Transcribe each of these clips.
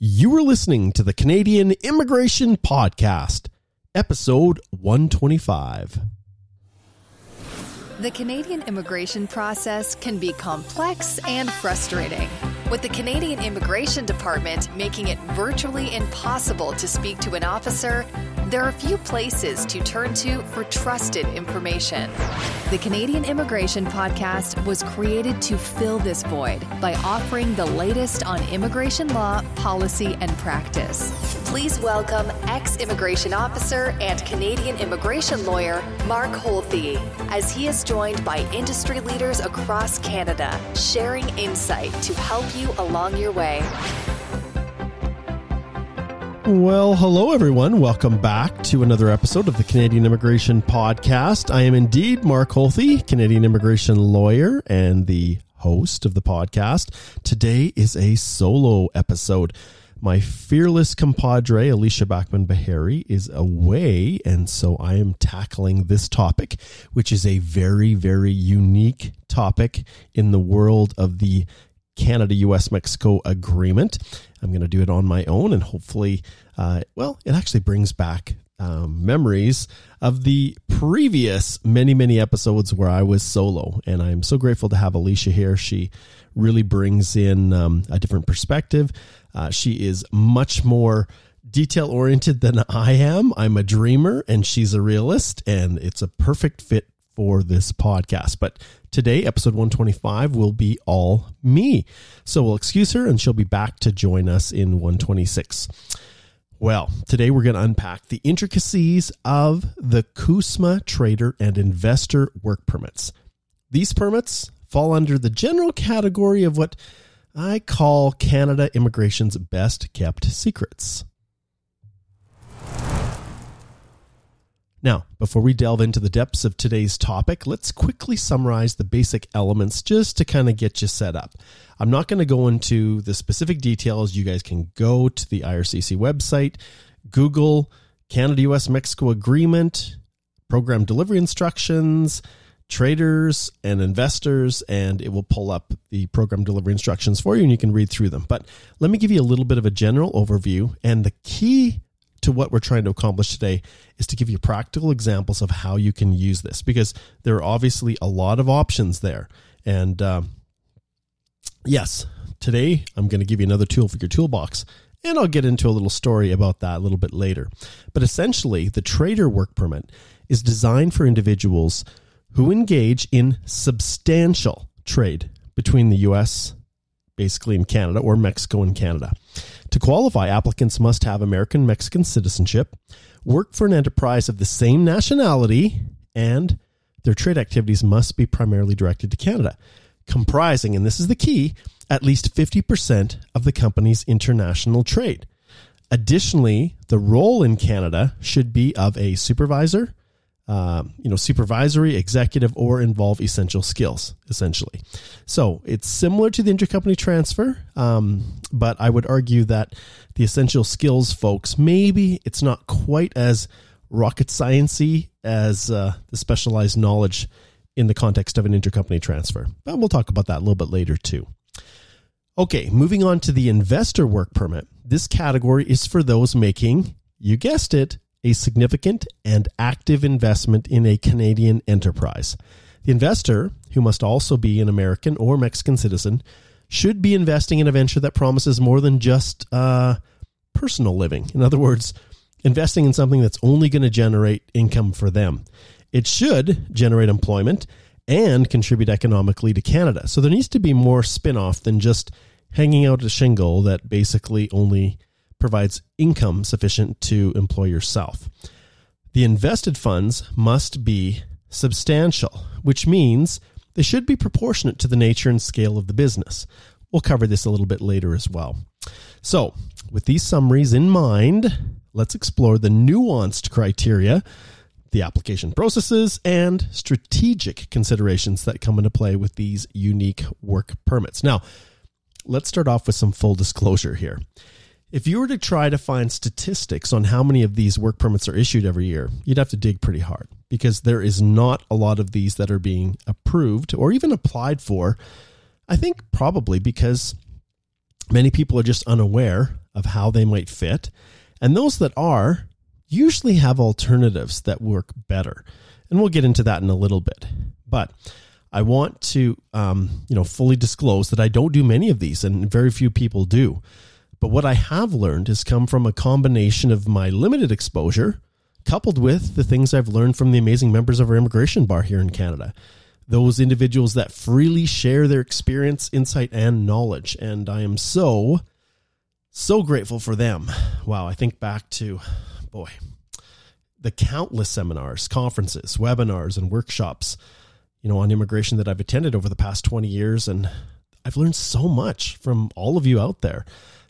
You are listening to the Canadian Immigration Podcast, episode 125. The Canadian immigration process can be complex and frustrating, with the Canadian Immigration Department making it virtually impossible to speak to an officer there are few places to turn to for trusted information. The Canadian Immigration Podcast was created to fill this void by offering the latest on immigration law, policy, and practice. Please welcome ex immigration officer and Canadian immigration lawyer Mark Holthe, as he is joined by industry leaders across Canada, sharing insight to help you along your way. Well, hello everyone. Welcome back to another episode of the Canadian Immigration Podcast. I am indeed Mark Holthe, Canadian immigration lawyer and the host of the podcast. Today is a solo episode. My fearless compadre, Alicia Backman Bahari, is away, and so I am tackling this topic, which is a very, very unique topic in the world of the Canada US Mexico agreement. I'm going to do it on my own and hopefully, uh, well, it actually brings back um, memories of the previous many, many episodes where I was solo. And I'm so grateful to have Alicia here. She really brings in um, a different perspective. Uh, she is much more detail oriented than I am. I'm a dreamer and she's a realist, and it's a perfect fit for this podcast. But today, episode 125 will be all me. So we'll excuse her and she'll be back to join us in 126. Well, today we're going to unpack the intricacies of the CUSMA trader and investor work permits. These permits fall under the general category of what I call Canada immigration's best kept secrets. Now, before we delve into the depths of today's topic, let's quickly summarize the basic elements just to kind of get you set up. I'm not going to go into the specific details. You guys can go to the IRCC website, Google Canada US Mexico Agreement, program delivery instructions, traders and investors, and it will pull up the program delivery instructions for you and you can read through them. But let me give you a little bit of a general overview. And the key to what we're trying to accomplish today is to give you practical examples of how you can use this because there are obviously a lot of options there. And um, yes, today I'm going to give you another tool for your toolbox. And I'll get into a little story about that a little bit later. But essentially, the trader work permit is designed for individuals who engage in substantial trade between the US, basically in Canada, or Mexico and Canada. To qualify, applicants must have American Mexican citizenship, work for an enterprise of the same nationality, and their trade activities must be primarily directed to Canada, comprising, and this is the key, at least 50% of the company's international trade. Additionally, the role in Canada should be of a supervisor, uh, you know, supervisory, executive, or involve essential skills, essentially. So it's similar to the intercompany transfer, um, but I would argue that the essential skills folks, maybe it's not quite as rocket sciencey as uh, the specialized knowledge in the context of an intercompany transfer. But we'll talk about that a little bit later too. Okay, moving on to the investor work permit. This category is for those making, you guessed it, a significant and active investment in a Canadian enterprise. The investor, who must also be an American or Mexican citizen, should be investing in a venture that promises more than just uh, personal living. In other words, investing in something that's only going to generate income for them. It should generate employment and contribute economically to Canada. So there needs to be more spin off than just hanging out a shingle that basically only provides income sufficient to employ yourself. The invested funds must be substantial, which means they should be proportionate to the nature and scale of the business. We'll cover this a little bit later as well. So, with these summaries in mind, let's explore the nuanced criteria, the application processes, and strategic considerations that come into play with these unique work permits. Now, let's start off with some full disclosure here. If you were to try to find statistics on how many of these work permits are issued every year, you'd have to dig pretty hard because there is not a lot of these that are being approved or even applied for. I think probably because Many people are just unaware of how they might fit, and those that are usually have alternatives that work better. And we'll get into that in a little bit. But I want to, um, you know, fully disclose that I don't do many of these, and very few people do. But what I have learned has come from a combination of my limited exposure, coupled with the things I've learned from the amazing members of our immigration bar here in Canada. Those individuals that freely share their experience, insight, and knowledge. And I am so, so grateful for them. Wow, I think back to, boy, the countless seminars, conferences, webinars, and workshops you know, on immigration that I've attended over the past 20 years. And I've learned so much from all of you out there.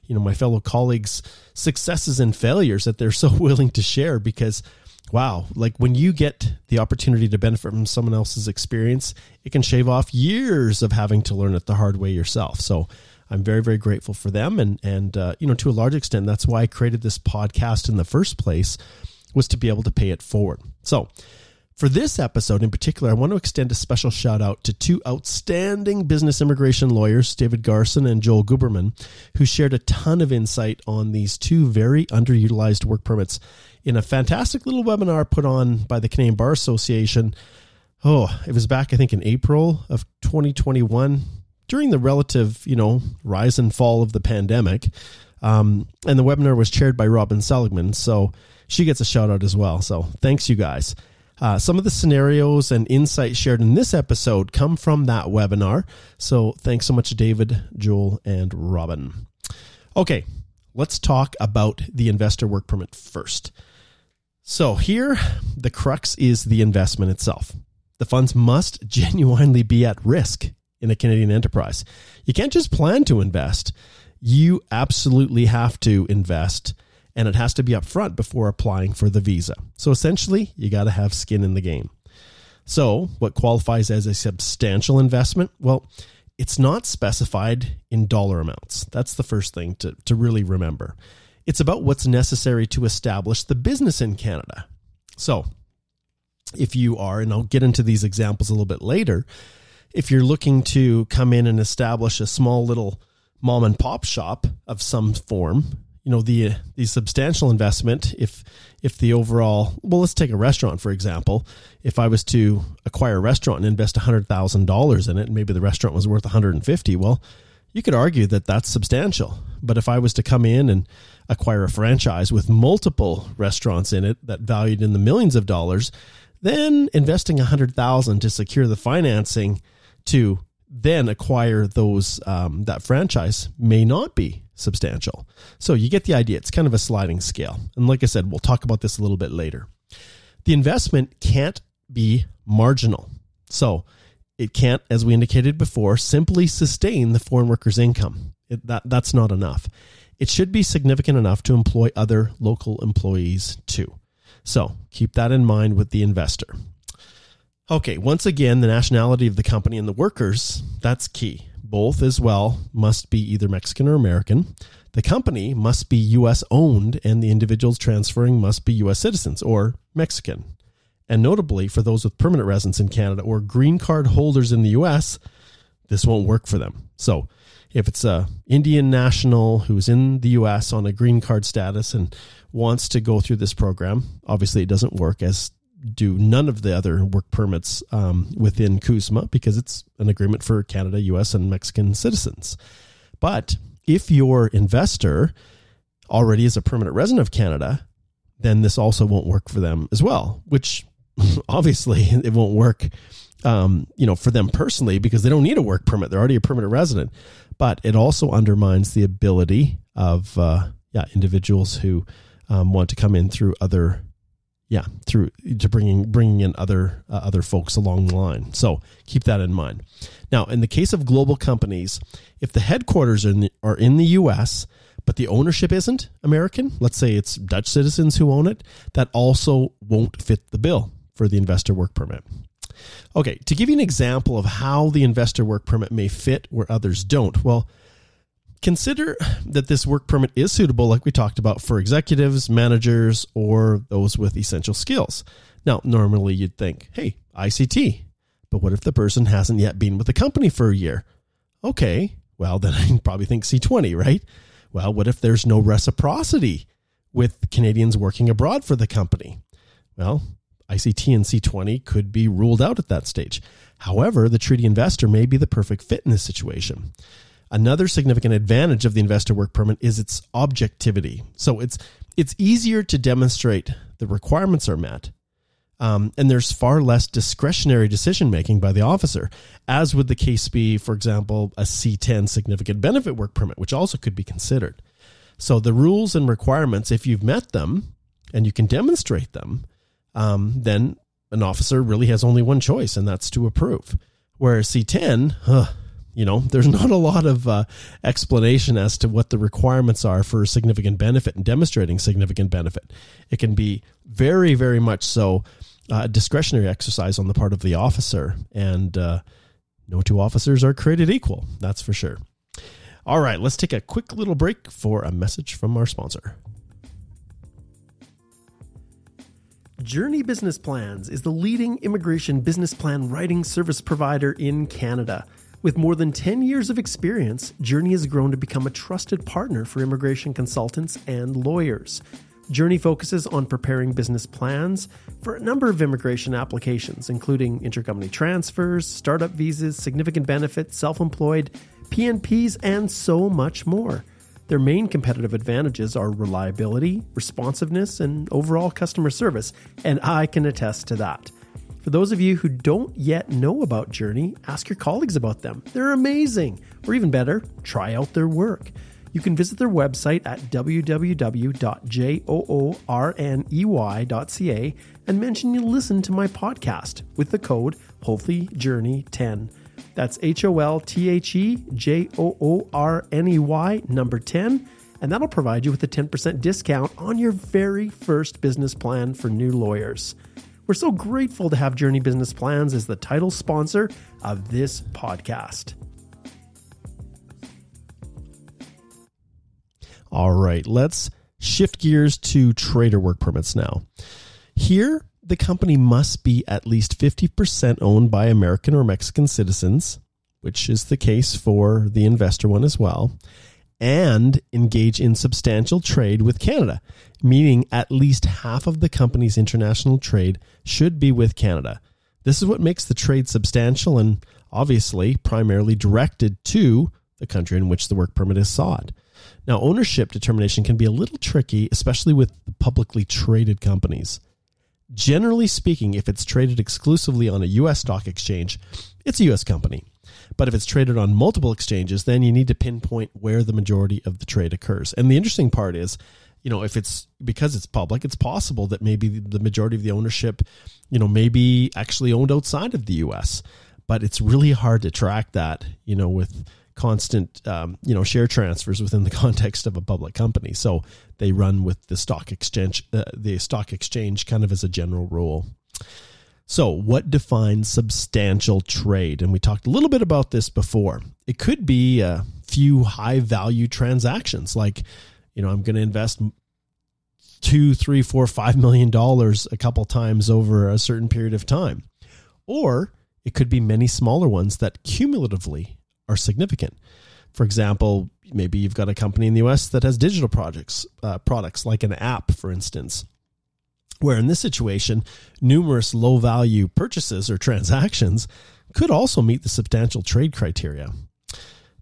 You know, my fellow colleagues' successes and failures that they're so willing to share because, wow, like when you get the opportunity to benefit from someone else's experience, it can shave off years of having to learn it the hard way yourself. So, I'm very, very grateful for them. And, and, uh, you know, to a large extent, that's why I created this podcast in the first place was to be able to pay it forward. So for this episode in particular, I want to extend a special shout out to two outstanding business immigration lawyers, David Garson and Joel Guberman, who shared a ton of insight on these two very underutilized work permits in a fantastic little webinar put on by the Canadian Bar Association. Oh, it was back, I think, in April of 2021 during the relative, you know, rise and fall of the pandemic. Um, and the webinar was chaired by Robin Seligman. So she gets a shout out as well. So thanks, you guys. Uh, some of the scenarios and insights shared in this episode come from that webinar. So thanks so much, David, Joel, and Robin. Okay, let's talk about the investor work permit first. So here, the crux is the investment itself. The funds must genuinely be at risk in a Canadian enterprise. You can't just plan to invest. You absolutely have to invest and it has to be upfront before applying for the visa. So essentially, you got to have skin in the game. So, what qualifies as a substantial investment? Well, it's not specified in dollar amounts. That's the first thing to, to really remember. It's about what's necessary to establish the business in Canada. So, if you are, and I'll get into these examples a little bit later, if you're looking to come in and establish a small little mom and pop shop of some form, you know the the substantial investment if if the overall well let's take a restaurant for example. If i was to acquire a restaurant and invest $100000 in it and maybe the restaurant was worth 150 well you could argue that that's substantial. But if i was to come in and acquire a franchise with multiple restaurants in it that valued in the millions of dollars then investing 100000 to secure the financing to then acquire those um, that franchise may not be substantial. So you get the idea. It's kind of a sliding scale. And like I said, we'll talk about this a little bit later. The investment can't be marginal. So it can't, as we indicated before, simply sustain the foreign worker's income. It, that, that's not enough. It should be significant enough to employ other local employees too. So keep that in mind with the investor. Okay, once again, the nationality of the company and the workers, that's key. Both as well must be either Mexican or American. The company must be U.S. owned, and the individuals transferring must be U.S. citizens or Mexican. And notably, for those with permanent residence in Canada or green card holders in the U.S., this won't work for them. So, if it's a Indian national who's in the U.S. on a green card status and wants to go through this program, obviously it doesn't work as do none of the other work permits um, within CUSMA because it's an agreement for Canada, US, and Mexican citizens. But if your investor already is a permanent resident of Canada, then this also won't work for them as well, which obviously it won't work um, you know, for them personally because they don't need a work permit. They're already a permanent resident. But it also undermines the ability of uh, yeah individuals who um, want to come in through other yeah through to bringing bringing in other uh, other folks along the line. So keep that in mind. Now in the case of global companies if the headquarters are in the, are in the US but the ownership isn't American let's say it's Dutch citizens who own it that also won't fit the bill for the investor work permit. Okay to give you an example of how the investor work permit may fit where others don't well Consider that this work permit is suitable, like we talked about, for executives, managers, or those with essential skills. Now, normally you'd think, hey, ICT. But what if the person hasn't yet been with the company for a year? Okay, Well, then I probably think C20, right? Well, what if there's no reciprocity with Canadians working abroad for the company? Well, ICT and C20 could be ruled out at that stage. However, the treaty investor may be the perfect fit in this situation. Another significant advantage of the investor work permit is its objectivity. So it's it's easier to demonstrate the requirements are met, um, and there's far less discretionary decision making by the officer, as would the case be, for example, a C10 significant benefit work permit, which also could be considered. So the rules and requirements, if you've met them and you can demonstrate them, um, then an officer really has only one choice, and that's to approve. Whereas C10, huh, you know, there's not a lot of uh, explanation as to what the requirements are for significant benefit and demonstrating significant benefit. It can be very, very much so uh, a discretionary exercise on the part of the officer, and uh, no two officers are created equal. That's for sure. All right, let's take a quick little break for a message from our sponsor. Joorney Business Plans is the leading immigration business plan writing service provider in Canada. With more than 10 years of experience, Joorney has grown to become a trusted partner for immigration consultants and lawyers. Joorney focuses on preparing business plans for a number of immigration applications, including intercompany transfers, startup visas, significant benefits, self employed, PNPs, and so much more. Their main competitive advantages are reliability, responsiveness, and overall customer service, and I can attest to that. For those of you who don't yet know about Joorney, ask your colleagues about them. They're amazing. Or even better, try out their work. You can visit their website at www.joorney.ca and mention you listen to my podcast with the code HOLTHEJOORNEY10. That's H O L T H E J O O R N E Y number 10. And that'll provide you with a 10% discount on your very first business plan for new lawyers. We're so grateful to have Joorney Business Plans as the title sponsor of this podcast. All right, let's shift gears to trader work permits now. Here, the company must be at least 50% owned by American or Mexican citizens, which is the case for the investor one as well, and engage in substantial trade with Canada, meaning at least half of the company's international trade should be with Canada. This is what makes the trade substantial and obviously primarily directed to the country in which the work permit is sought. Now, ownership determination can be a little tricky, especially with publicly traded companies. Generally speaking, if it's traded exclusively on a US stock exchange, it's a US company. But if it's traded on multiple exchanges, then you need to pinpoint where the majority of the trade occurs. And the interesting part is, you know, if it's because it's public, it's possible that maybe the majority of the ownership, you know, may be actually owned outside of the US. But it's really hard to track that, you know, with constant um, you know share transfers within the context of a public company so they run with the stock exchange uh, the stock exchange kind of as a general rule so what defines substantial trade? And we talked a little bit about this before. It could be a few high value transactions like you know i'm going to invest two three four five million dollars a couple times over a certain period of time. Or it could be many smaller ones that cumulatively are significant. For example, maybe you've got a company in the US that has digital projects, uh, products like an app, for instance, where in this situation, numerous low value purchases or transactions could also meet the substantial trade criteria.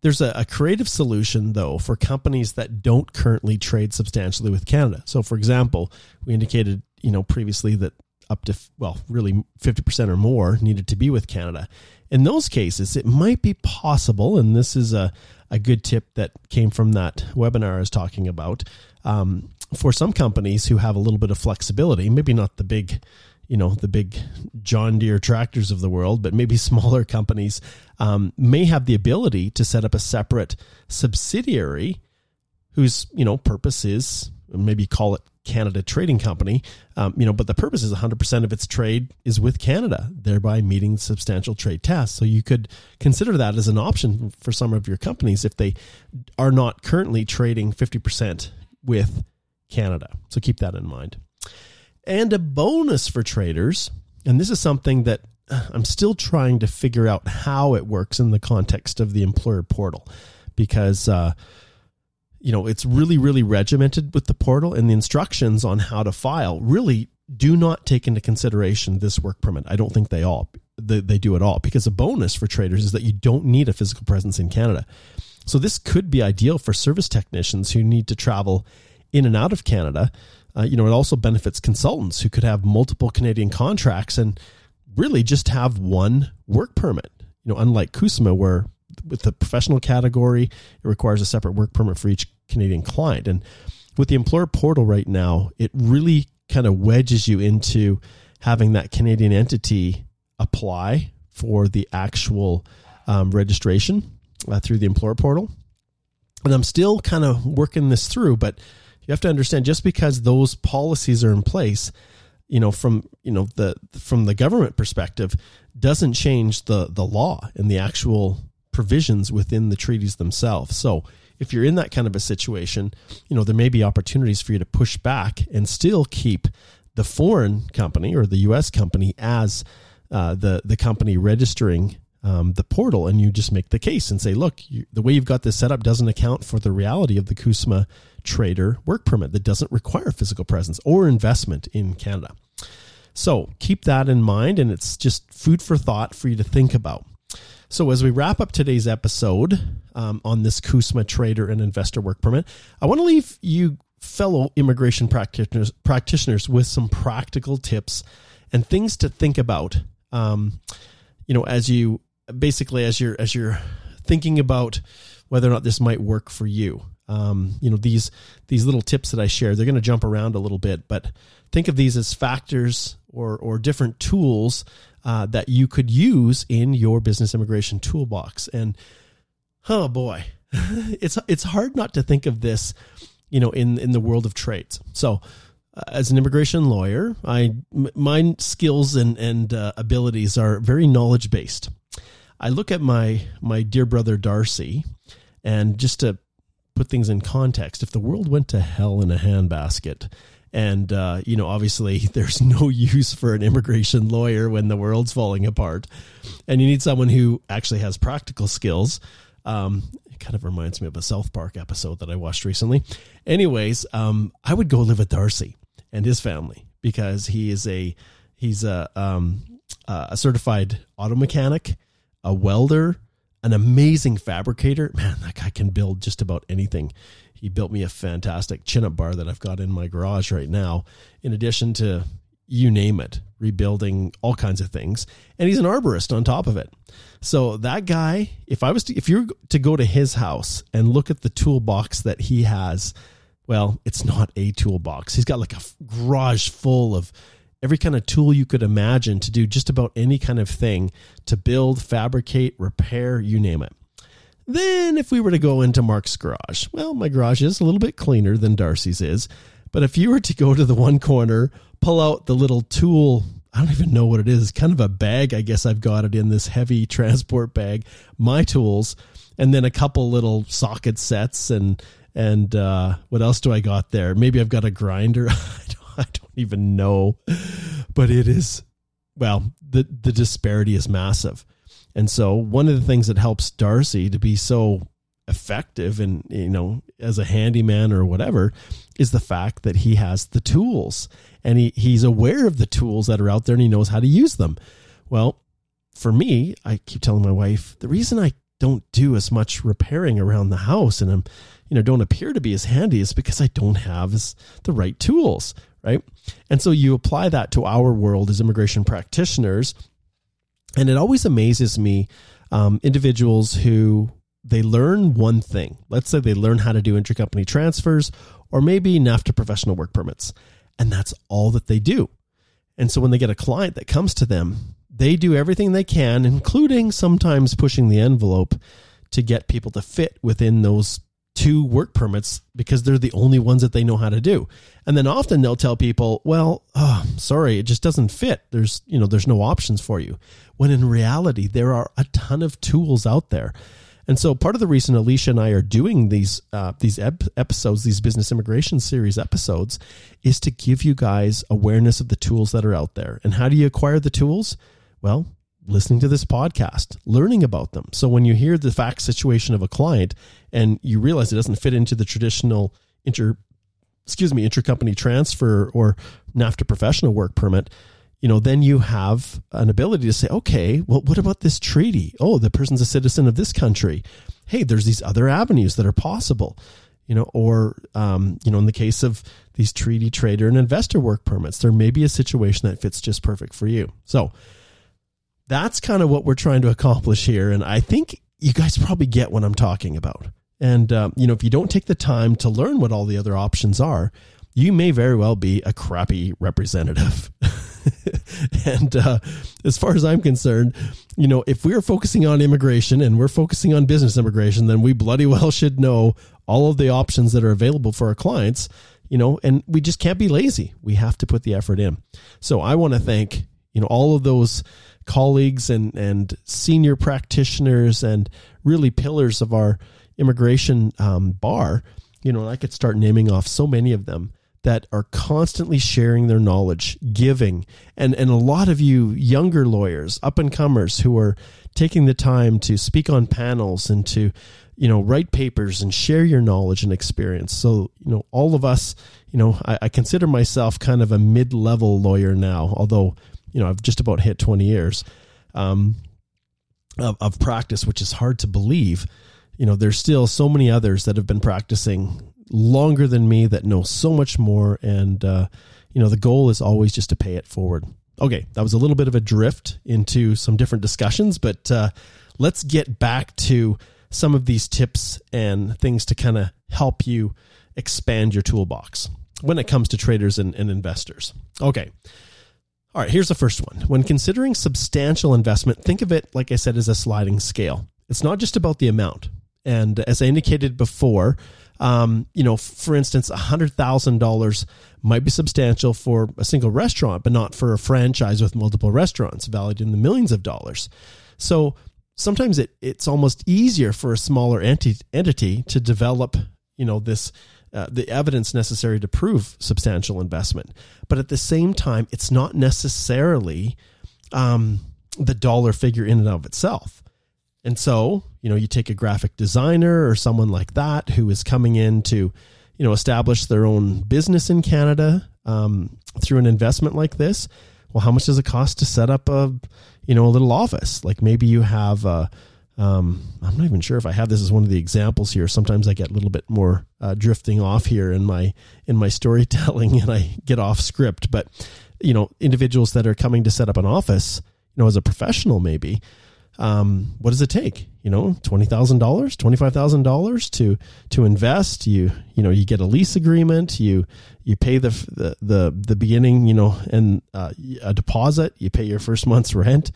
There's a, a, creative solution, though, for companies that don't currently trade substantially with Canada. So, for example, we indicated, you know, previously that up to, well, really 50% or more needed to be with Canada. In those cases, it might be possible, and this is a, a good tip that came from that webinar I was talking about, um, for some companies who have a little bit of flexibility, maybe not the big, you know, the big John Deere tractors of the world, but maybe smaller companies um, may have the ability to set up a separate subsidiary whose, you know, purpose is maybe call it Canada Trading Company, um, you know, but the purpose is 100% of its trade is with Canada, thereby meeting substantial trade tests. So you could consider that as an option for some of your companies if they are not currently trading 50% with Canada. So keep that in mind. And a bonus for traders, and this is something that uh, I'm still trying to figure out how it works in the context of the employer portal. because uh, you know it's really really regimented with the portal and the instructions on how to file really do not take into consideration this work permit. I don't think they all they, they do at all because a bonus for traders is that you don't need a physical presence in Canada. So this could be ideal for service technicians who need to travel in and out of Canada. Uh, you know, it also benefits consultants who could have multiple Canadian contracts and really just have one work permit. You know, unlike CUSMA, where with the professional category, it requires a separate work permit for each Canadian client. And with the employer portal right now, it really kind of wedges you into having that Canadian entity apply for the actual um, registration uh, through the employer portal. And I'm still kind of working this through, but you have to understand just because those policies are in place, you know, from you know the from the government perspective, doesn't change the the law and the actual provisions within the treaties themselves. So if you're in that kind of a situation, you know, there may be opportunities for you to push back and still keep the foreign company or the U.S. company as uh, the the company registering um, the portal, and you just make the case and say, look, you, the way you've got this set up doesn't account for the reality of the CUSMA trader work permit that doesn't require physical presence or investment in Canada. So keep that in mind, and it's just food for thought for you to think about. So, as we wrap up today's episode um, on this CUSMA trader and investor work permit, I want to leave you fellow immigration practitioners, practitioners with some practical tips and things to think about. Um, you know, as you basically as you're as you're thinking about whether or not this might work for you. Um, you know these these little tips that I share, they're going to jump around a little bit, but think of these as factors or or different tools uh, that you could use in your business immigration toolbox. And oh boy, it's it's hard not to think of this, you know, in in the world of trades. So. Uh, as an immigration lawyer, I my skills and and uh, abilities are very knowledge based. I look at my my dear brother Darcy, and just to put things in context, if the world went to hell in a handbasket, and, uh, you know, obviously there's no use for an immigration lawyer when the world's falling apart. And you need someone who actually has practical skills. Um, it kind of reminds me of a South Park episode that I watched recently. Anyways, um, I would go live with Darcy and his family because he is a he's a um, a certified auto mechanic, a welder, an amazing fabricator. Man, that guy can build just about anything he built me a fantastic chin up bar that I've got in my garage right now, in addition to you name it, rebuilding all kinds of things. And he's an arborist on top of it. So that guy, if I was to, if you're to go to his house and look at the toolbox that he has, well, it's not a toolbox. He's got like a garage full of every kind of tool you could imagine to do just about any kind of thing to build, fabricate, repair, you name it. Then, if we were to go into Mark's garage, well, my garage is a little bit cleaner than Darcy's is. But if you were to go to the one corner, pull out the little tool, I don't even know what it is, kind of a bag. I guess I've got it in this heavy transport bag, my tools, and then a couple little socket sets and and uh, what else do I got there? Maybe I've got a grinder. I, don't, I don't even know, but it is well the the disparity is massive. And so one of the things that helps Darcy to be so effective and you know as a handyman or whatever is the fact that he has the tools and he, he's aware of the tools that are out there and he knows how to use them. Well, for me, I keep telling my wife the reason I don't do as much repairing around the house and I'm you know don't appear to be as handy is because I don't have the right tools, right? And so you apply that to our world as immigration practitioners and it always amazes me um, individuals who they learn one thing. Let's say they learn how to do intercompany transfers or maybe NAFTA professional work permits, and that's all that they do. And so when they get a client that comes to them, they do everything they can, including sometimes pushing the envelope to get people to fit within those two work permits because they're the only ones that they know how to do. And then often they'll tell people, well, oh, sorry, it just doesn't fit. There's, you know, there's no options for you. When in reality, there are a ton of tools out there. And so part of the reason Alicia and I are doing these uh, these ep- episodes, these business immigration series episodes, is to give you guys awareness of the tools that are out there. And how do you acquire the tools? Well, listening to this podcast, learning about them. So when you hear the fact situation of a client and you realize it doesn't fit into the traditional inter excuse me, intercompany transfer or NAFTA professional work permit, you know, then you have an ability to say, okay, well, what about this treaty? Oh, the person's a citizen of this country. Hey, there's these other avenues that are possible, you know, or, um, you know, in the case of these treaty trader and investor work permits, there may be a situation that fits just perfect for you. So that's kind of what we're trying to accomplish here. And I think you guys probably get what I'm talking about. And, um, you know, if you don't take the time to learn what all the other options are, you may very well be a crappy representative. and uh, as far as I'm concerned, you know, if we're focusing on immigration and we're focusing on business immigration, then we bloody well should know all of the options that are available for our clients, you know, and we just can't be lazy. We have to put the effort in. So I want to thank, you know, all of those colleagues and, and senior practitioners and really pillars of our immigration um, bar, you know, I could start naming off so many of them that are constantly sharing their knowledge, giving, and and a lot of you younger lawyers, up and comers who are taking the time to speak on panels and to you know write papers and share your knowledge and experience. So you know all of us, you know, I, I consider myself kind of a mid-level lawyer now, although you know I've just about hit twenty years um, of, of practice, which is hard to believe you know, there's still so many others that have been practicing longer than me that know so much more. And, uh, you know, the goal is always just to pay it forward. Okay, that was a little bit of a drift into some different discussions, but uh, let's get back to some of these tips and things to kind of help you expand your toolbox when it comes to traders and, and investors. Okay. All right, here's the first one. When considering substantial investment, think of it, like I said, as a sliding scale. It's not just about the amount. And as I indicated before, um, you know, for instance, $100,000 might be substantial for a single restaurant, but not for a franchise with multiple restaurants valued in the millions of dollars. So sometimes it, it's almost easier for a smaller enti- entity to develop, you know, this. Uh, the evidence necessary to prove substantial investment. But at the same time, it's not necessarily um, the dollar figure in and of itself. And so, you know, you take a graphic designer or someone like that who is coming in to, you know, establish their own business in Canada um, through an investment like this. Well, how much does it cost to set up a, you know, a little office? Like maybe you have a, um, I'm not even sure if I have this as one of the examples here. Sometimes I get a little bit more uh, drifting off here in my in my storytelling, and I get off script. But you know, individuals that are coming to set up an office, you know, as a professional, maybe um, what does it take? You know, twenty thousand dollars, twenty five thousand dollars to to invest. You you know you get a lease agreement. You you pay the the the, the beginning. You know, and uh, a deposit. You pay your first month's rent.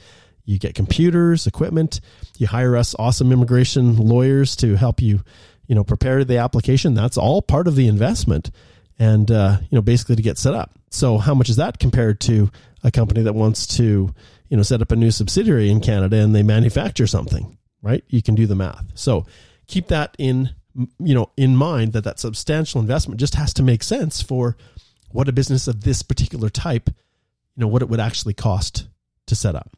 You get computers, equipment. You hire us awesome immigration lawyers to help you. You know, prepare the application. That's all part of the investment, and uh, you know basically to get set up. So how much is that compared to a company that wants to you know, set up a new subsidiary in Canada and they manufacture something, right? You can do the math. So keep that in, you know, in mind that that substantial investment just has to make sense for what a business of this particular type, you know, what it would actually cost to set up.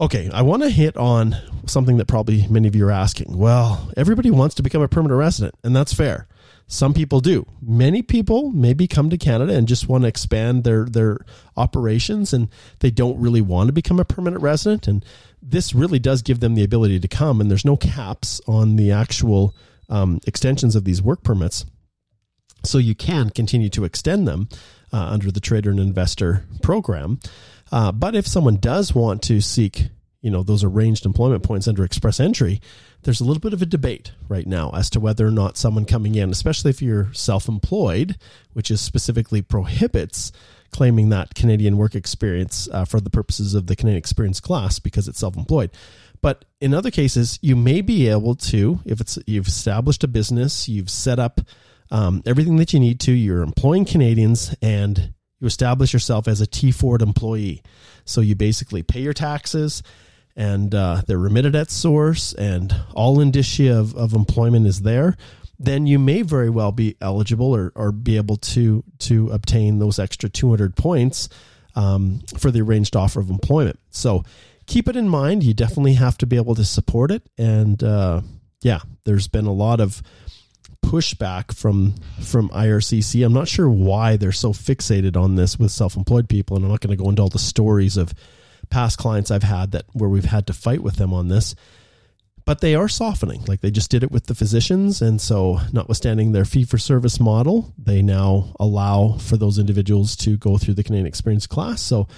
Okay, I want to hit on something that probably many of you are asking. Well, everybody wants to become a permanent resident, and that's fair. Some people do. Many people maybe come to Canada and just want to expand their their operations and they don't really want to become a permanent resident and this really does give them the ability to come and there's no caps on the actual um, extensions of these work permits. So you can continue to extend them uh, under the trader and investor program. Uh, but if someone does want to seek, you know, those arranged employment points under express entry, there's a little bit of a debate right now as to whether or not someone coming in, especially if you're self employed, which is specifically prohibits claiming that Canadian work experience uh, for the purposes of the Canadian experience class because it's self employed. But in other cases, you may be able to, if it's you've established a business, you've set up um, everything that you need to, you're employing Canadians, and you establish yourself as a T4 employee. So you basically pay your taxes and uh, they're remitted at source and all indicia of, of employment is there, then you may very well be eligible or, or be able to to obtain those extra 200 points um, for the arranged offer of employment. So keep it in mind. You definitely have to be able to support it. And uh, yeah, there's been a lot of pushback from from IRCC. I'm not sure why they're so fixated on this with self-employed people, and I'm not going to go into all the stories of past clients I've had that where we've had to fight with them on this. But they are softening, like they just did it with the physicians, and so notwithstanding their fee for service model, they now allow for those individuals to go through the Canadian Experience class. So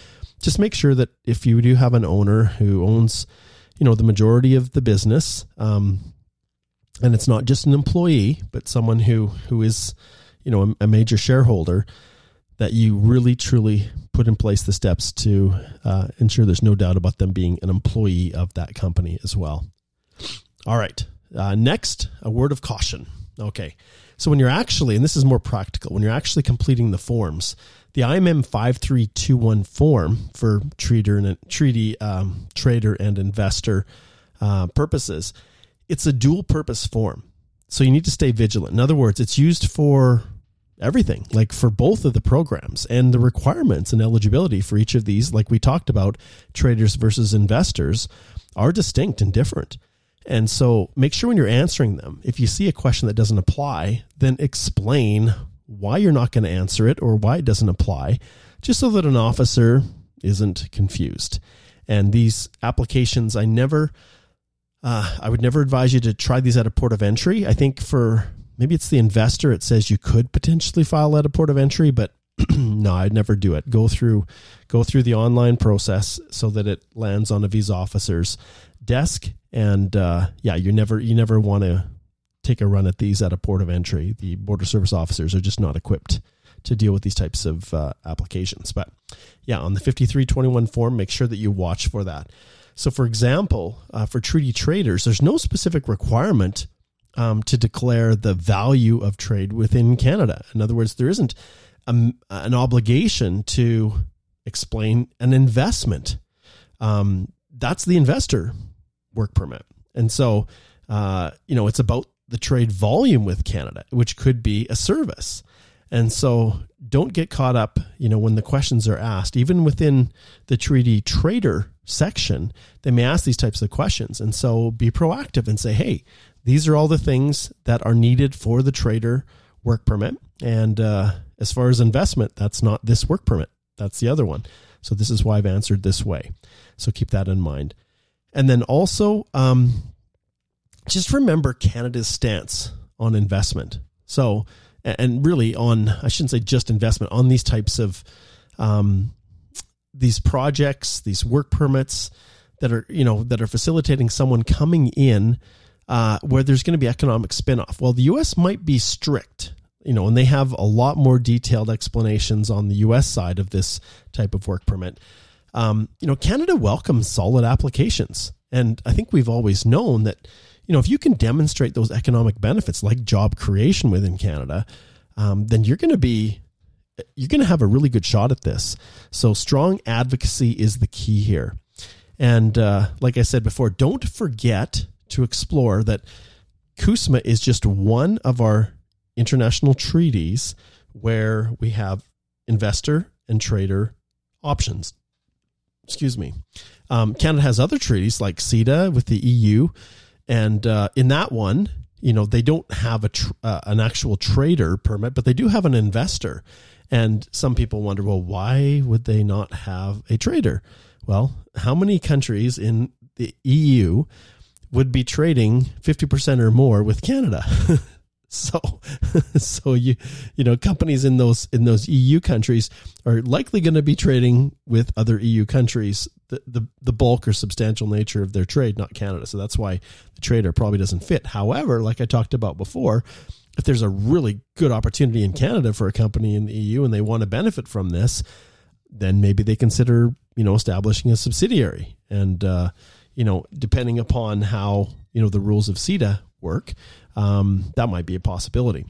just make sure that if you do have an owner who owns, you know, the majority of the business, um, and it's not just an employee, but someone who who is, you know, a, a major shareholder, that you really truly put in place the steps to uh, ensure there's no doubt about them being an employee of that company as well. All right. Uh, next, a word of caution. Okay. So when you're actually, and this is more practical, when you're actually completing the forms, the IMM 5321 form for trader and treaty um, trader and investor uh, purposes it's a dual purpose form. So you need to stay vigilant. In other words, it's used for everything, like for both of the programs and the requirements and eligibility for each of these, like we talked about, traders versus investors, are distinct and different. And so make sure when you're answering them, if you see a question that doesn't apply, then explain why you're not going to answer it or why it doesn't apply, just so that an officer isn't confused. And these applications, I never uh, I would never advise you to try these at a port of entry. I think for maybe it's the investor, it says you could potentially file at a port of entry, but no, I'd never do it. Go through, go through the online process so that it lands on a visa officer's desk. And uh, yeah, you never, you never want to take a run at these at a port of entry. The border service officers are just not equipped to deal with these types of uh, applications. But yeah, on the 5321 form, make sure that you watch for that. So, for example, uh, for treaty traders, there's no specific requirement um, to declare the value of trade within Canada. In other words, there isn't a, an obligation to explain an investment. Um, that's the investor work permit. And so, uh, you know, it's about the trade volume with Canada, which could be a service. And so don't get caught up, you know, when the questions are asked, even within the treaty trader section, they may ask these types of questions. And so be proactive and say, hey, these are all the things that are needed for the trader work permit. And uh, as far as investment, that's not this work permit, that's the other one. So this is why I've answered this way. So keep that in mind. And then also, um, just remember Canada's stance on investment. So, and really on, I shouldn't say just investment, on these types of um, these projects, these work permits that are you know that are facilitating someone coming in uh, where there's going to be economic spinoff. Well, the U.S. might be strict, you know, and they have a lot more detailed explanations on the U.S. side of this type of work permit. Um, you know, Canada welcomes solid applications, and I think we've always known that you know if you can demonstrate those economic benefits like job creation within Canada, um, then you're going to be you're going to have a really good shot at this. So strong advocacy is the key here. And uh, like I said before, don't forget to explore that CUSMA is just one of our international treaties where we have investor and trader options. Excuse me. Um, Canada has other treaties like CETA with the EU, and uh, in that one, you know, they don't have a tr- uh, an actual trader permit, but they do have an investor. And some people wonder, well, why would they not have a trader? Well, how many countries in the EU would be trading 50% or more with Canada? so so you you know companies in those in those EU countries are likely going to be trading with other EU countries the, the bulk or substantial nature of their trade not Canada. So that's why the trader probably doesn't fit. However like I talked about before if there's a really good opportunity in Canada for a company in the EU and they want to benefit from this, then maybe they consider you know establishing a subsidiary. And uh, you know depending upon how you know the rules of CETA work, um, that might be a possibility.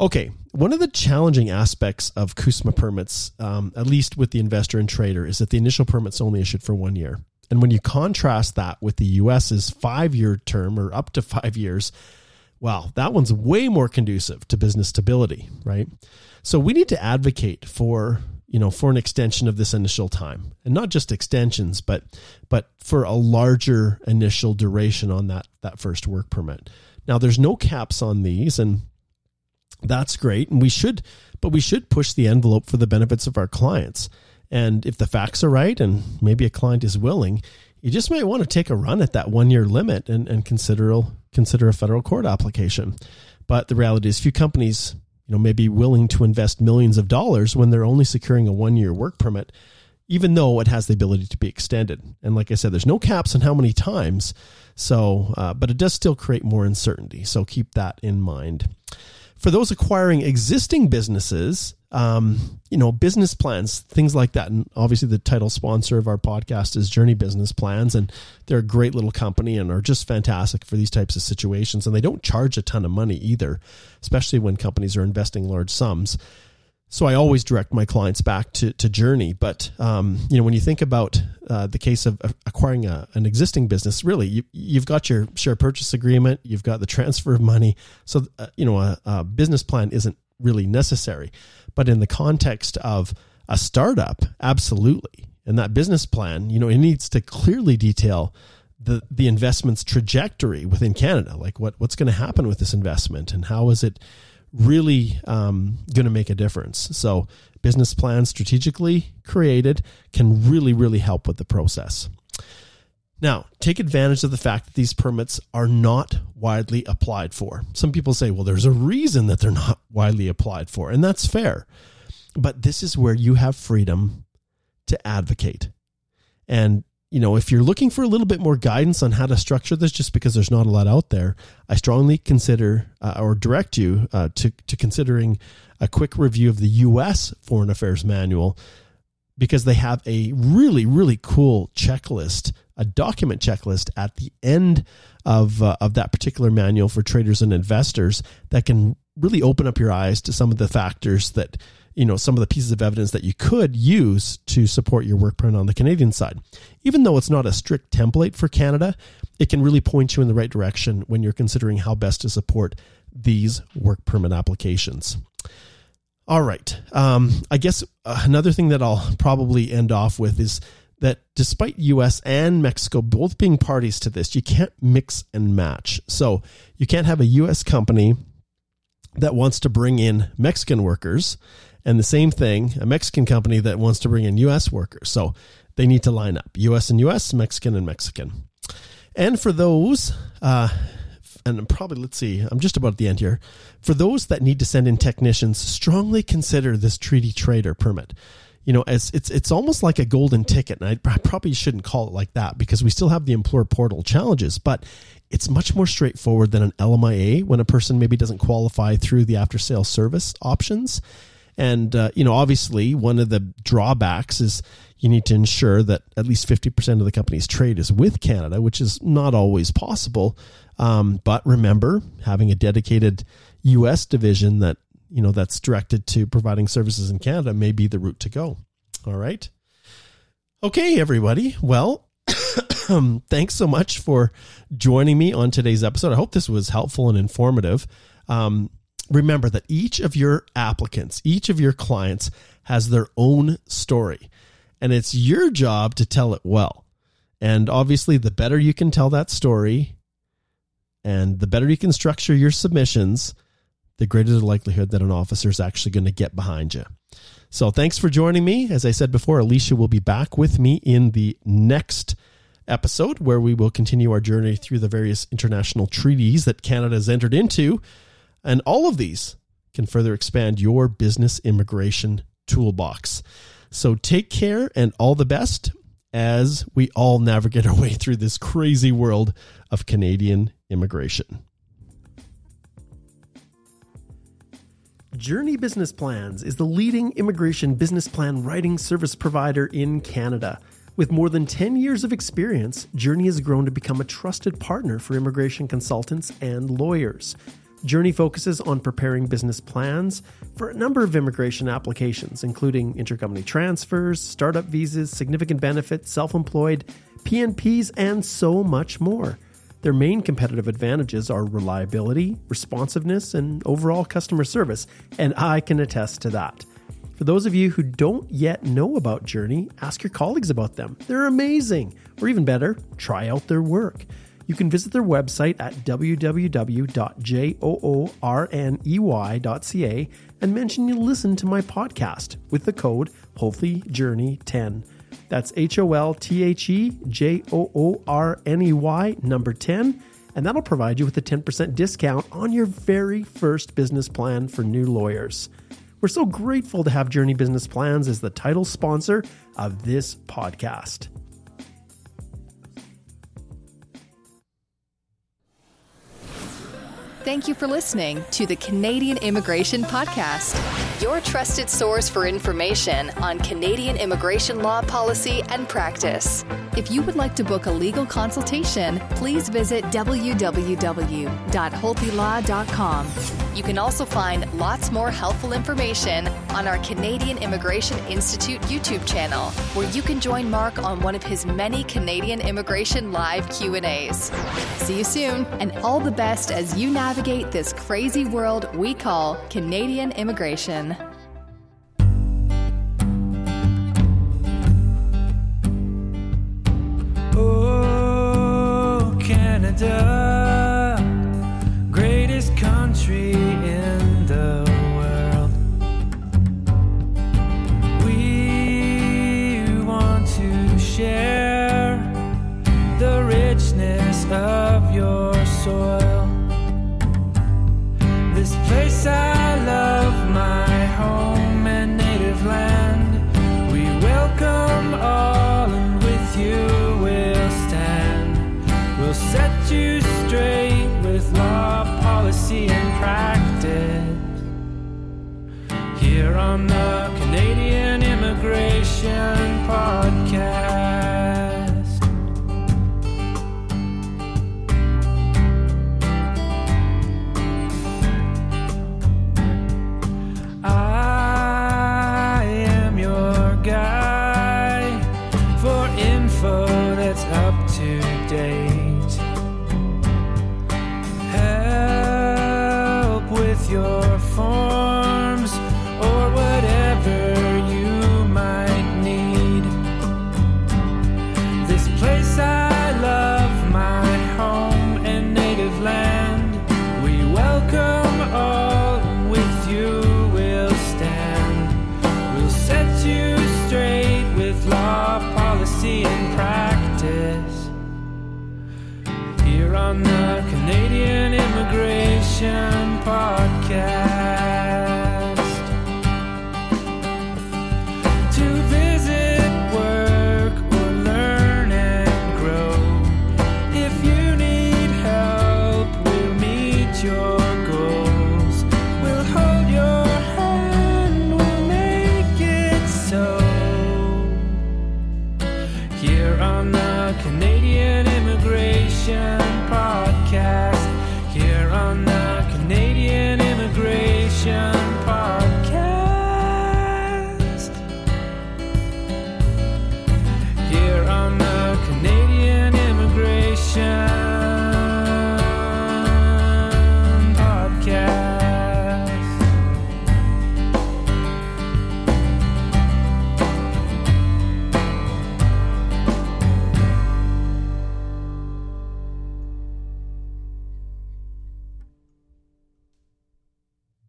Okay, one of the challenging aspects of CUSMA permits, um, at least with the investor and trader, is that the initial permit's only issued for one year. And when you contrast that with the US's five year term or up to five years, Wow, that one's way more conducive to business stability, right? So we need to advocate for you know, for an extension of this initial time, and not just extensions, but but for a larger initial duration on that that first work permit. Now, there's no caps on these, and that's great, and we should, but we should push the envelope for the benefits of our clients. And if the facts are right, and maybe a client is willing, you just might want to take a run at that one year limit and, and consider consider a federal court application. But the reality is, few companies you know, may be willing to invest millions of dollars when they're only securing a one year work permit, even though it has the ability to be extended. And like I said, there's no caps on how many times. So, uh, but it does still create more uncertainty. So keep that in mind. For those acquiring existing businesses, um, you know, business plans, things like that. And obviously, the title sponsor of our podcast is Joorney Business Plans, and they're a great little company and are just fantastic for these types of situations. And they don't charge a ton of money either, especially when companies are investing large sums. So I always direct my clients back to, to Joorney. But um, you know, when you think about uh, the case of acquiring a, an existing business, really, you, you've got your share purchase agreement, you've got the transfer of money. So uh, you know, a, a business plan isn't really necessary. But in the context of a startup, absolutely. And that business plan, you know, it needs to clearly detail the the investment's trajectory within Canada. Like what what's going to happen with this investment and how is it really um, going to make a difference. So business plans strategically created can really really help with the process. Now, take advantage of the fact that these permits are not widely applied for. Some people say, well, there's a reason that they're not widely applied for, and that's fair. But this is where you have freedom to advocate. And, you know, if you're looking for a little bit more guidance on how to structure this, just because there's not a lot out there, I strongly consider uh, or direct you uh, to, to considering a quick review of the U.S. Foreign Affairs Manual because they have a really, really cool checklist a document checklist at the end of uh, of that particular manual for traders and investors that can really open up your eyes to some of the factors that you know some of the pieces of evidence that you could use to support your work permit on the Canadian side. Even though it's not a strict template for Canada, it can really point you in the right direction when you're considering how best to support these work permit applications. All right. Um, I guess another thing that I'll probably end off with is that despite US and Mexico both being parties to this, you can't mix and match. So you can't have a US company that wants to bring in Mexican workers and the same thing, a Mexican company that wants to bring in US workers. So they need to line up US and US, Mexican and Mexican. And for those, uh, and probably let's see, I'm just about at the end here. For those that need to send in technicians, strongly consider this treaty trader permit you know, as it's it's almost like a golden ticket, and I probably shouldn't call it like that because we still have the employer portal challenges, but it's much more straightforward than an LMIA when a person maybe doesn't qualify through the after sales service options. And uh, you know, obviously, one of the drawbacks is you need to ensure that at least fifty percent of the company's trade is with Canada, which is not always possible. Um, but remember, having a dedicated U.S. division that you know that's directed to providing services in Canada may be the route to go. All right. Okay, everybody. Well, thanks so much for joining me on today's episode. I hope this was helpful and informative. Um, remember that each of your applicants, each of your clients has their own story, and it's your job to tell it well. And obviously, the better you can tell that story and the better you can structure your submissions, the greater the likelihood that an officer is actually going to get behind you. So thanks for joining me. As I said before, Alicia will be back with me in the next episode where we will continue our journey through the various international treaties that Canada has entered into. And all of these can further expand your business immigration toolbox. So take care and all the best as we all navigate our way through this crazy world of Canadian immigration. Joorney Business Plans is the leading immigration business plan writing service provider in Canada. With more than 10 years of experience, Joorney has grown to become a trusted partner for immigration consultants and lawyers. Joorney focuses on preparing business plans for a number of immigration applications, including intercompany transfers, startup visas, significant benefits, self employed, PNPs, and so much more. Their main competitive advantages are reliability, responsiveness, and overall customer service, and I can attest to that. For For those of you who don't yet know about Joorney, ask your colleagues about them. They're amazing. Or even better, try out their work. You can visit their website at www.joorney.ca and mention you listen to my podcast with the code HOLTHEJOORNEY10. That's H O L T H E J O O R N E Y number 10, and that'll provide you with a 10% discount on your very first business plan for new lawyers. We're so grateful to have Joorney Business Plans as the title sponsor of this podcast. Thank you for listening to the Canadian Immigration Podcast, your trusted source for information on Canadian immigration law policy and practice. If you would like to book a legal consultation, please visit www.holtelaw.com. You can also find lots more helpful information on our Canadian Immigration Institute YouTube channel, where you can join Mark on one of his many Canadian immigration live Q&As. See you soon and all the best as you navigate this crazy world we call Canadian immigration. Canada, greatest country in the world. We want to share the richness of your soil. Here easy in practice. Here on the Canadian immigration part.